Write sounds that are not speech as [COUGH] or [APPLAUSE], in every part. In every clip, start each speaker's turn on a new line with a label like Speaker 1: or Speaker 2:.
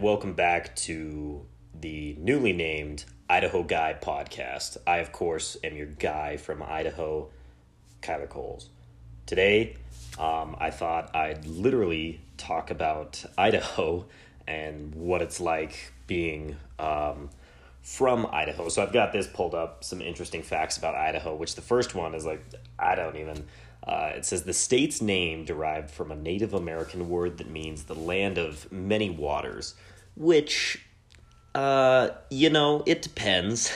Speaker 1: welcome back to the newly named Idaho Guy podcast. I, of course, am your guy from Idaho, Kyler Coles. Today, um, I thought I'd literally talk about Idaho and what it's like being um, from Idaho. So I've got this pulled up, some interesting facts about Idaho, which the first one is like, I don't even. Uh, it says the state's name derived from a Native American word that means the land of many waters, which, uh, you know, it depends.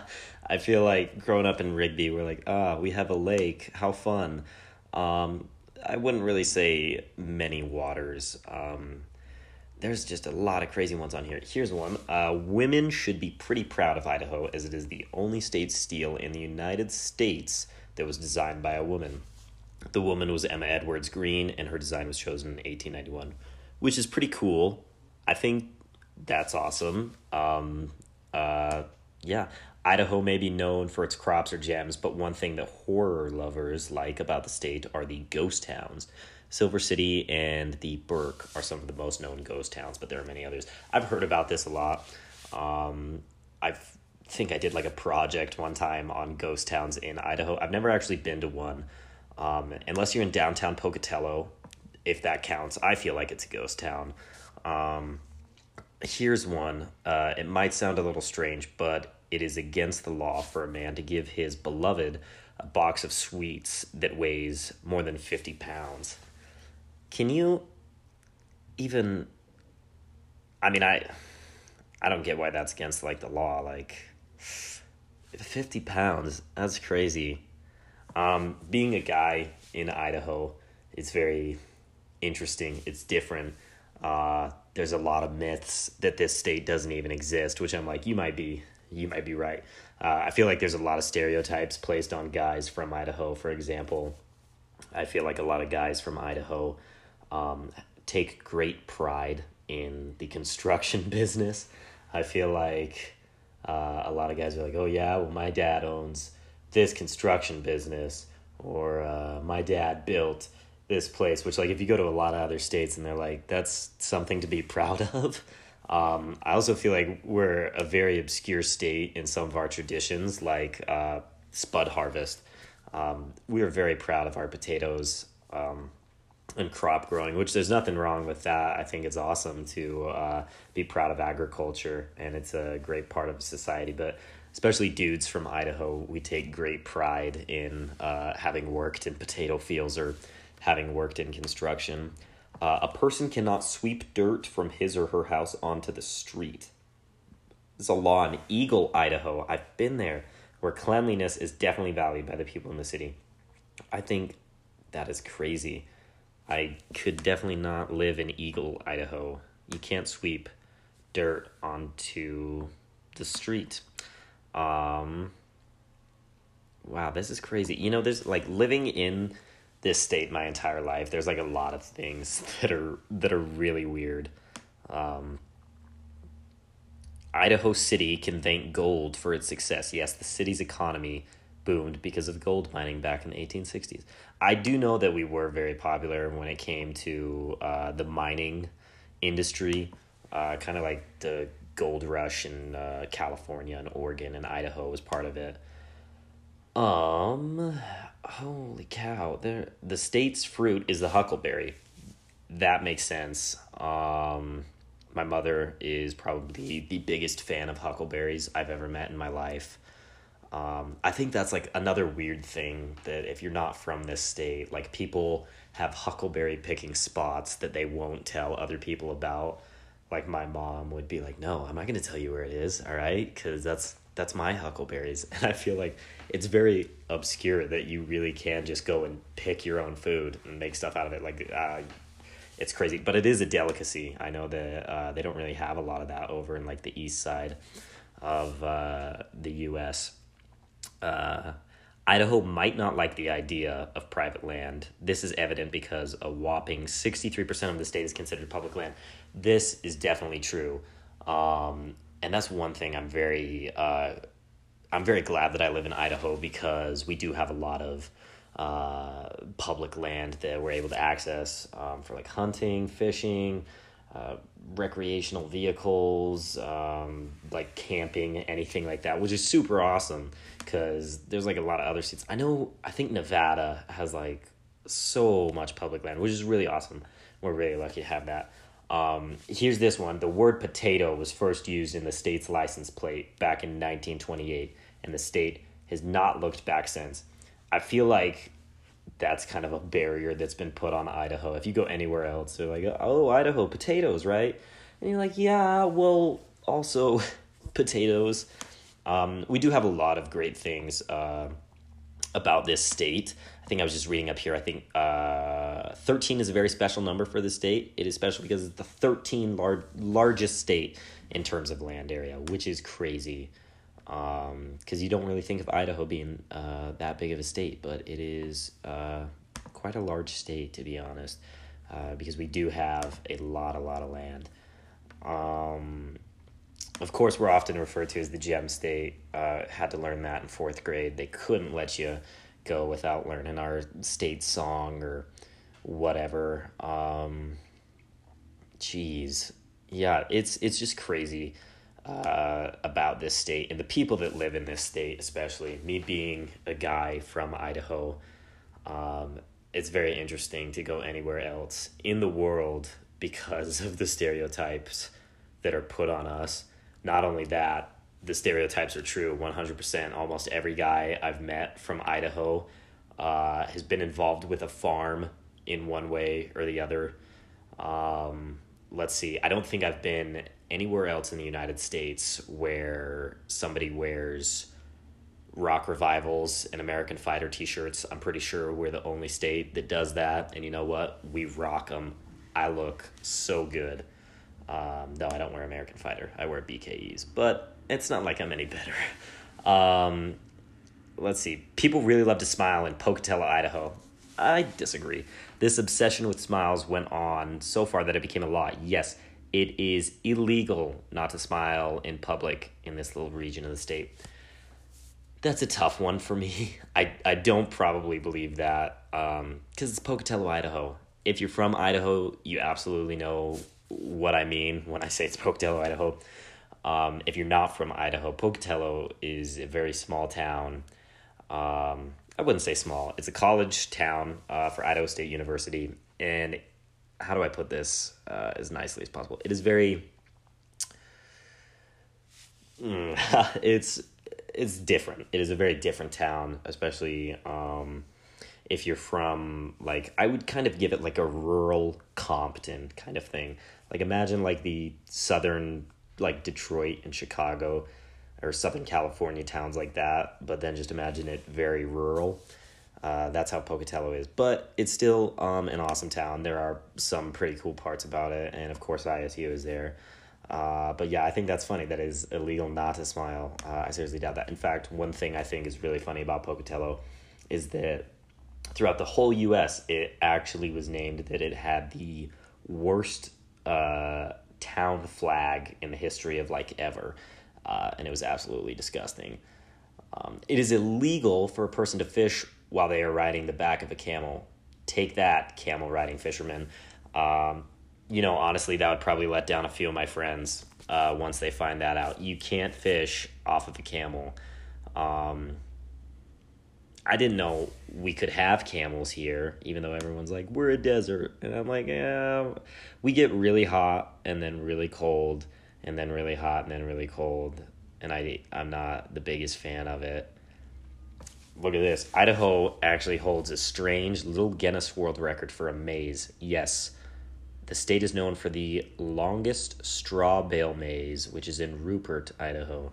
Speaker 1: [LAUGHS] I feel like growing up in Rigby, we're like, ah, we have a lake, how fun. Um, I wouldn't really say many waters. Um, there's just a lot of crazy ones on here. Here's one. Uh, women should be pretty proud of Idaho as it is the only state steel in the United States that was designed by a woman. The woman was Emma Edwards Green, and her design was chosen in 1891, which is pretty cool. I think that's awesome. Um, uh, yeah, Idaho may be known for its crops or gems, but one thing that horror lovers like about the state are the ghost towns. Silver City and the Burke are some of the most known ghost towns, but there are many others. I've heard about this a lot. Um, I think I did like a project one time on ghost towns in Idaho. I've never actually been to one. Um, unless you're in downtown Pocatello, if that counts, I feel like it's a ghost town. Um, here's one. Uh, it might sound a little strange, but it is against the law for a man to give his beloved a box of sweets that weighs more than 50 pounds. Can you even I mean I I don't get why that's against like the law like 50 pounds that's crazy um, being a guy in Idaho, it's very interesting. It's different. Uh, there's a lot of myths that this state doesn't even exist, which I'm like, you might be, you might be right. Uh, I feel like there's a lot of stereotypes placed on guys from Idaho. For example, I feel like a lot of guys from Idaho um, take great pride in the construction [LAUGHS] business. I feel like uh, a lot of guys are like, oh yeah, well my dad owns this construction business or uh, my dad built this place which like if you go to a lot of other states and they're like that's something to be [LAUGHS] proud of um, i also feel like we're a very obscure state in some of our traditions like uh, spud harvest. Um, we are very proud of our potatoes um, and crop growing which there's nothing wrong with that. I think it's awesome to uh, be proud of agriculture and it's a great part of society but especially dudes from Idaho, we take great pride in uh, having worked in potato fields or having worked in construction. Uh, a person cannot sweep dirt from his or her house onto the street. There's a law in Eagle, Idaho. I've been there where cleanliness is definitely valued by the people in the city. I think that is crazy. I could definitely not live in Eagle, Idaho. You can't sweep dirt onto the street. Um, wow, this is crazy. You know, there's like living in this state my entire life. There's like a lot of things [LAUGHS] that are that are really weird. Um, Idaho City can thank gold for its success. Yes, the city's economy boomed because of gold mining back in the 1860s. I do know that we were very popular when it came to uh, the mining industry, uh, kind of like the gold rush in uh, California and Oregon and Idaho was part of it. Um, holy cow! There, the state's fruit is the huckleberry. That makes sense. Um, my mother is probably the biggest fan of huckleberries I've ever met in my life. Um, I think that's like another weird thing that if you're not from this state, like people have huckleberry picking spots that they won't tell other people about like my mom would be like, "No, I'm not going to tell you where it is, all right? Cuz that's that's my huckleberries." [LAUGHS] And I feel like it's very obscure that you really can just go and pick your own food and make stuff out of it like uh, it's crazy, but it is a delicacy. I know that uh, they don't really have a lot of that over in like the east side of uh, the U.S. Uh, Idaho might not like the idea of private land. This is evident because a whopping 63% of the state is considered public land. This is definitely true. Um, and that's one thing I'm very uh, I'm very glad that I live in Idaho because we do have a lot of uh, public land that we're able to access um, for like hunting, fishing, uh, recreational vehicles, um, like camping, anything like that, which is super awesome because there's like a lot of other states. I know, I think Nevada has like so much public land, which is really awesome. We're really lucky to have that. Um, here's this one. The word potato was first used in the state's license plate back in 1928, and the state has not looked back since. I feel like that's kind of a barrier that's been put on Idaho. If you go anywhere else, they're like, oh, Idaho, potatoes, right? And you're like, yeah, well, also [LAUGHS] potatoes. Um, we do have a lot of great things uh, about this state. I think I was just reading up here. I think uh, 13 is a very special number for the state. It is special because it's the 13 lar- largest state in terms of land area, which is crazy because um, you don't really think of Idaho being uh, that big of a state, but it is uh, quite a large state to be honest, uh, because we do have a lot, a lot of land. Um, of course, we're often referred to as the gem state. Uh, had to learn that in fourth grade. They couldn't let you go without learning our state song or whatever. Um, geez, yeah, it's it's just crazy uh, about this state and the people that live in this state, especially me being a guy from Idaho. Um, it's very interesting to go anywhere else in the world because [LAUGHS] of the stereotypes that are put on us. Not only that, the stereotypes are true 100%. Almost every guy I've met from Idaho uh, has been involved with a farm in one way or the other. Um, let's see, I don't think I've been anywhere else in the United States where somebody wears rock revivals and American Fighter t-shirts. I'm pretty sure we're the only state that does that. And you know what? We rock them. I look so good. Um, no, I don't wear American Fighter. I wear BKEs, but it's not like I'm any better. Um, let's see. People really love to smile in Pocatello, Idaho. I disagree. This obsession with smiles went on so far that it became a law. Yes, it is illegal not to smile in public in this little region of the state. That's a tough one for me. [LAUGHS] I, I don't probably believe that because um, it's Pocatello, Idaho. If you're from Idaho, you absolutely know what I mean when I say it's Pocatello, Idaho. Um, if you're not from Idaho, Pocatello is a very small town. Um, I wouldn't say small. It's a college town uh, for Idaho State University, and how do I put this uh, as nicely as possible? It is very. Mm, [LAUGHS] it's it's different. It is a very different town, especially um, if you're from like I would kind of give it like a rural Compton kind of thing. Like imagine like the southern like Detroit and Chicago or Southern California towns like that, but then just imagine it very rural. Uh, that's how Pocatello is, but it's still um, an awesome town. There are some pretty cool parts about it, and of course ISU is there. Uh, but yeah, I think that's funny. That is illegal not to smile. Uh, I seriously doubt that. In fact, one thing I think is really funny about Pocatello is that throughout the whole U.S., it actually was named that it had the worst uh, town flag in the history of like ever, uh, and it was absolutely disgusting. Um, it is illegal for a person to fish while they are riding the back of a camel. Take that, camel riding fishermen. Um, you know, honestly, that would probably let down a few of my friends uh, once they find that out. You can't fish off of a camel. Um, I didn't know we could have camels here, even though everyone's like, we're a desert. And I'm like, yeah, we get really hot and then really cold and then really hot and then really cold. And I, I'm not the biggest fan of it look at this. Idaho actually holds a strange little Guinness World Record for a maze. Yes, the state is known for the longest straw bale maze, which is in Rupert, Idaho.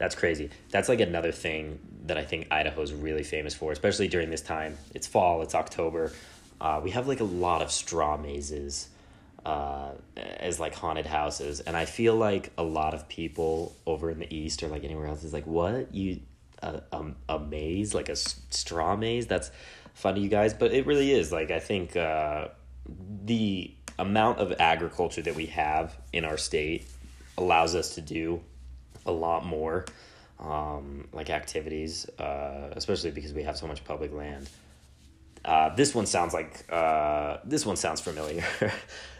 Speaker 1: That's crazy. That's like another thing that I think Idaho is really famous for, especially during this time. It's fall, it's October. Uh, we have like a lot of straw mazes uh, as like haunted houses, and I feel like a lot of people over in the east or like anywhere else is like, "What you a, a, a maze, like a straw maze. That's fun to you guys, but it really is. Like, I think uh, the amount of agriculture that we have in our state allows us to do a lot more um, like activities, uh, especially because we have so much public land. Uh, this one sounds like uh, this one sounds familiar. [LAUGHS]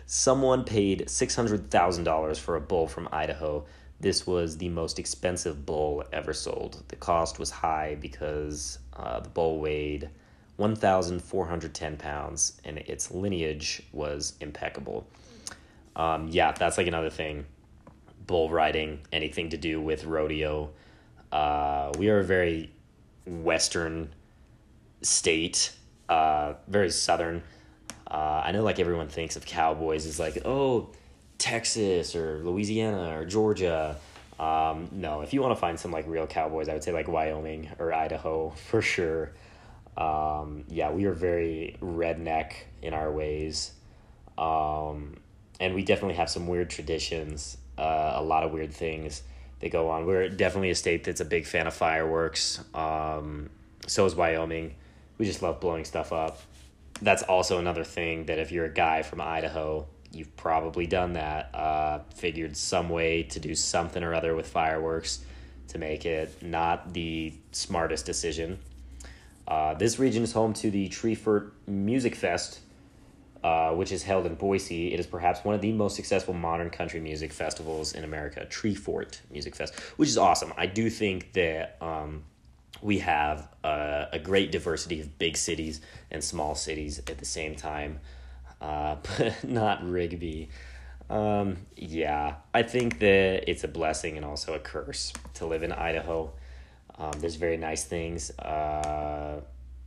Speaker 1: Someone paid six hundred thousand dollars for a bull from Idaho. This was the most expensive bull ever sold. The cost was high because uh, the bull weighed 1,410 pounds and its lineage was impeccable. Um, yeah, that's like another thing. Bull riding, anything to do with rodeo. Uh, we are a very western state, uh, very southern. Uh, I know like everyone thinks of cowboys as like, oh, Texas or Louisiana or Georgia. Um, no, if you want to find some like real cowboys, I would say like Wyoming or Idaho [LAUGHS] for sure. Um, yeah, we are very redneck in our ways. Um, and we definitely have some weird traditions, uh, a lot of weird things that go on. We're definitely a state that's a big fan of fireworks. Um, so is Wyoming. We just love blowing stuff up. That's also another thing that if you're a guy from Idaho, you've probably done that. Uh, figured some way to do something or other with fireworks to make it not the smartest decision. Uh, this region is home to the Treefort Music Fest, uh, which is held in Boise. It is perhaps one of the most successful modern country music festivals in America, Treefort Music Fest, which is awesome. I do think that um, we have a, a, great diversity of big cities and small cities at the same time uh, [LAUGHS] but not Rigby. Um, yeah, I think that it's a blessing and also a curse to live in Idaho. Um, there's very nice things. Uh,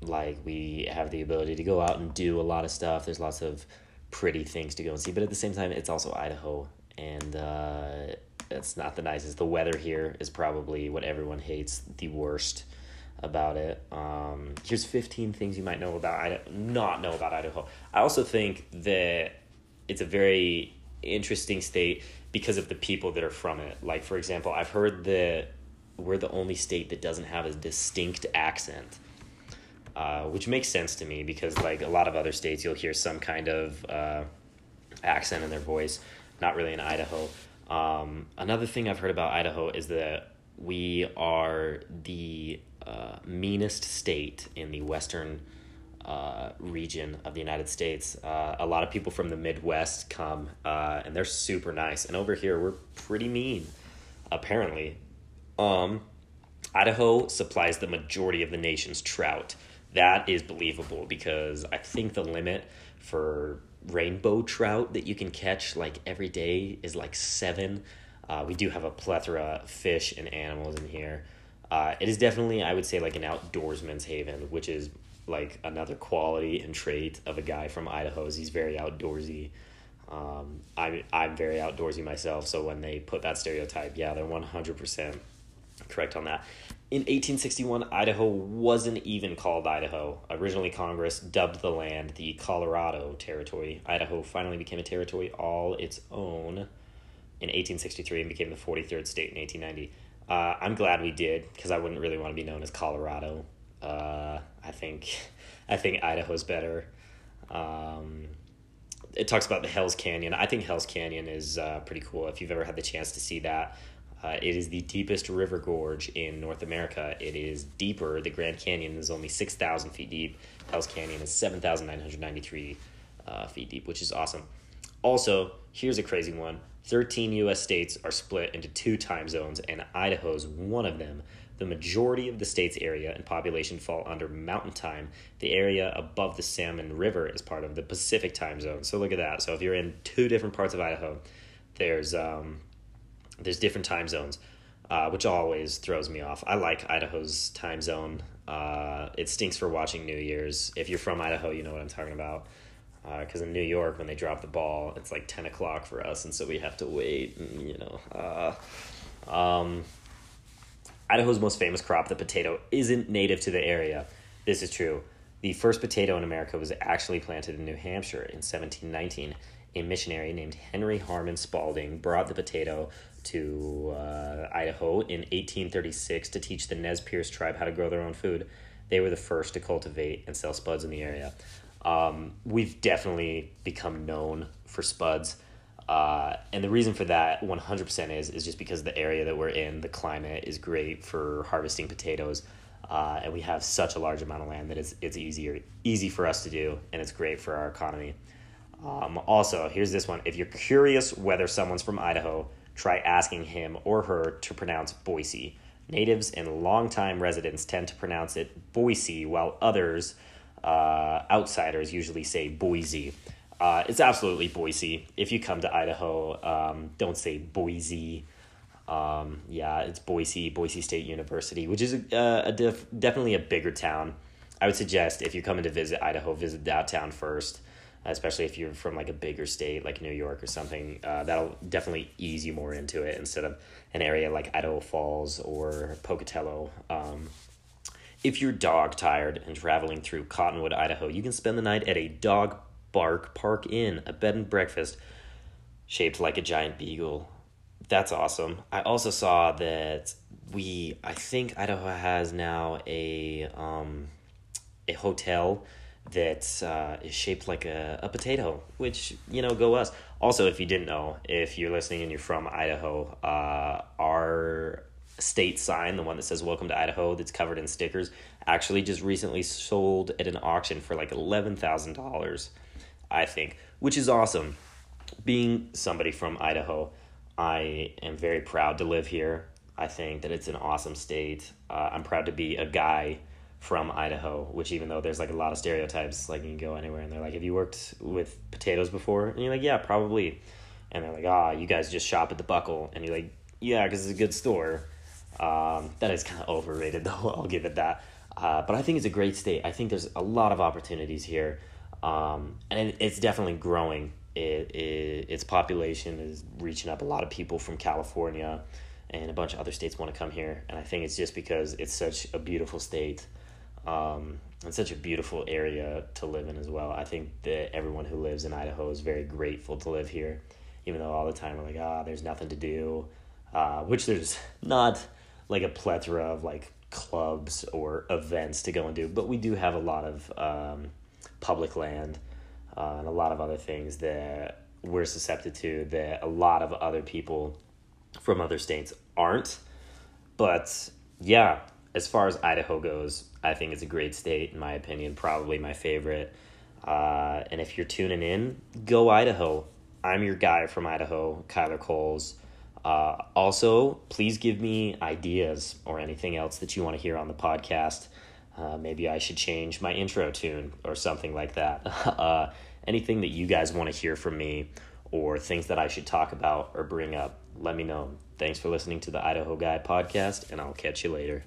Speaker 1: like we have the ability to go out and do a lot of stuff. There's lots of pretty things to go and see, but at the same time, it's also Idaho, and uh, it's not the nicest. The weather here is probably what everyone hates the worst about it. Um, here's 15 things you might know about Idaho, not know about Idaho. I also think that it's a very interesting state because of the people that are from it. Like, for example, I've heard that we're the only state that doesn't have a distinct accent. Uh, which makes sense to me because like a lot of other states you'll hear some kind of uh, accent in their voice not really in idaho um, another thing i've heard about idaho is that we are the uh, meanest state in the western uh, region of the United States. Uh, a lot of people from the Midwest come, uh, and they're super nice. And over here, we're pretty mean, apparently. Um, Idaho supplies the majority of the nation's trout. That is believable because I think the limit for rainbow trout that you can catch like every day is like seven. Uh, we do have a plethora of fish and animals in here. Uh, it is definitely, I would say, like an outdoorsman's haven, which is like another quality and trait of a guy from Idaho. Is he's very outdoorsy. Um, I'm I'm very outdoorsy myself, so when they put that stereotype, yeah, they're one hundred percent correct on that. In 1861, Idaho wasn't even called Idaho. Originally, Congress dubbed the land the Colorado Territory. Idaho finally became a territory all its own in 1863 and became the 43rd state in 1890. Uh, I'm glad we did because I wouldn't really want to be known as Colorado. Uh, I think I think Idaho's better. Um, it talks about the Hell's Canyon. I think Hell's Canyon is uh, pretty cool. If you've ever had the chance to see that, uh, it is the deepest river gorge in North America. It is deeper. The Grand Canyon is only six thousand feet deep. Hell's Canyon is seven thousand nine hundred ninety three uh, feet deep, which is awesome. Also, here's a crazy one 13 U.S. states are split into two time zones, and Idaho's one of them. The majority of the state's area and population fall under Mountain Time. The area above the Salmon River is part of the Pacific Time Zone. So look at that. So if you're in two different parts of Idaho, there's um, there's different time zones, uh, which always throws me off. I like Idaho's time zone. Uh, it stinks for watching New Year's. If you're from Idaho, you know what I'm talking about because uh, in New York when they drop the ball, it's like ten o'clock for us, and so we have to wait. And you know, uh, um, Idaho's most famous crop, the potato, isn't native to the area. This is true. The first potato in America was actually planted in New Hampshire in 1719. A missionary named Henry Harmon Spalding brought the potato to uh, Idaho in 1836 to teach the Nez Perce tribe how to grow their own food. They were the first to cultivate and sell spuds in the area. Um, we've definitely become known for spuds. Uh, and the reason for that 100% is is just because the area that we're in, the climate is great for harvesting potatoes. Uh, and we have such a large amount of land that it's, it's easier easy for us to do, and it's great for our economy. Um, also, here's this one. If you're curious whether someone's from Idaho, try asking him or her to pronounce Boise. Natives and longtime residents tend to pronounce it Boise, while others, uh, outsiders, usually say Boise. Uh, it's absolutely Boise. If you come to Idaho, um, don't say Boise. Um, yeah, it's Boise, Boise State University, which is a, a def- definitely a bigger town. I would suggest if you're coming to visit Idaho, visit that town first especially if you're from like a bigger state like New York or something. Uh, that'll definitely ease you more into it instead of an area like Idaho Falls or Pocatello. Um, if you're dog tired and traveling through Cottonwood, Idaho, you can spend the night at a dog bark park inn, a bed and breakfast shaped like a giant beagle. That's awesome. I also saw that we, I think Idaho has now a um, a hotel that uh, is shaped like a, a potato, which, you know, go us. Also, if you didn't know, if you're listening and you're from Idaho, uh, our state sign, the one that says Welcome to Idaho, that's covered in stickers, actually just recently sold at an auction for like $11,000, I think, which is awesome. Being somebody from Idaho, I am very proud to live here. I think that it's an awesome state. Uh, I'm proud to be a guy from Idaho, which even though there's like a lot of stereotypes, like you can go anywhere and they're like, Have you worked with potatoes before? And you're like, Yeah, probably. And they're like, Ah, you guys just shop at the Buckle. And you're like, Yeah, because it's a good store. Um, that is kind of overrated, [LAUGHS] though. I'll give it that. Uh, but I think it's a great state. I think there's a lot of opportunities here. Um, and it, it's definitely growing. It, it, its population is reaching up. A lot of people from California and a bunch of other states want to come here. And I think it's just because it's such a beautiful state. Um, it's such a beautiful area to live in as well. I think that everyone who lives in Idaho is very grateful to live here, even though all the time we're like, ah, oh, there's nothing to do, uh, which there's [LAUGHS] not like a plethora of like clubs or events to go and do, but we do have a lot of um, public land uh, and a lot of other things that we're susceptible to that a lot of other people from other states aren't. But yeah, as far as Idaho goes, I think it's a great state, in my opinion, probably my favorite. Uh, and if you're tuning in, go Idaho. I'm your guy from Idaho, Kyler Coles. Uh, also, please give me ideas or anything else that you want to hear on the podcast. Uh, maybe I should change my intro tune or something like that. [LAUGHS] uh, anything that you guys want to hear from me or things that I should talk about or bring up, let me know. Thanks for listening to the Idaho Guy podcast, and I'll catch you later.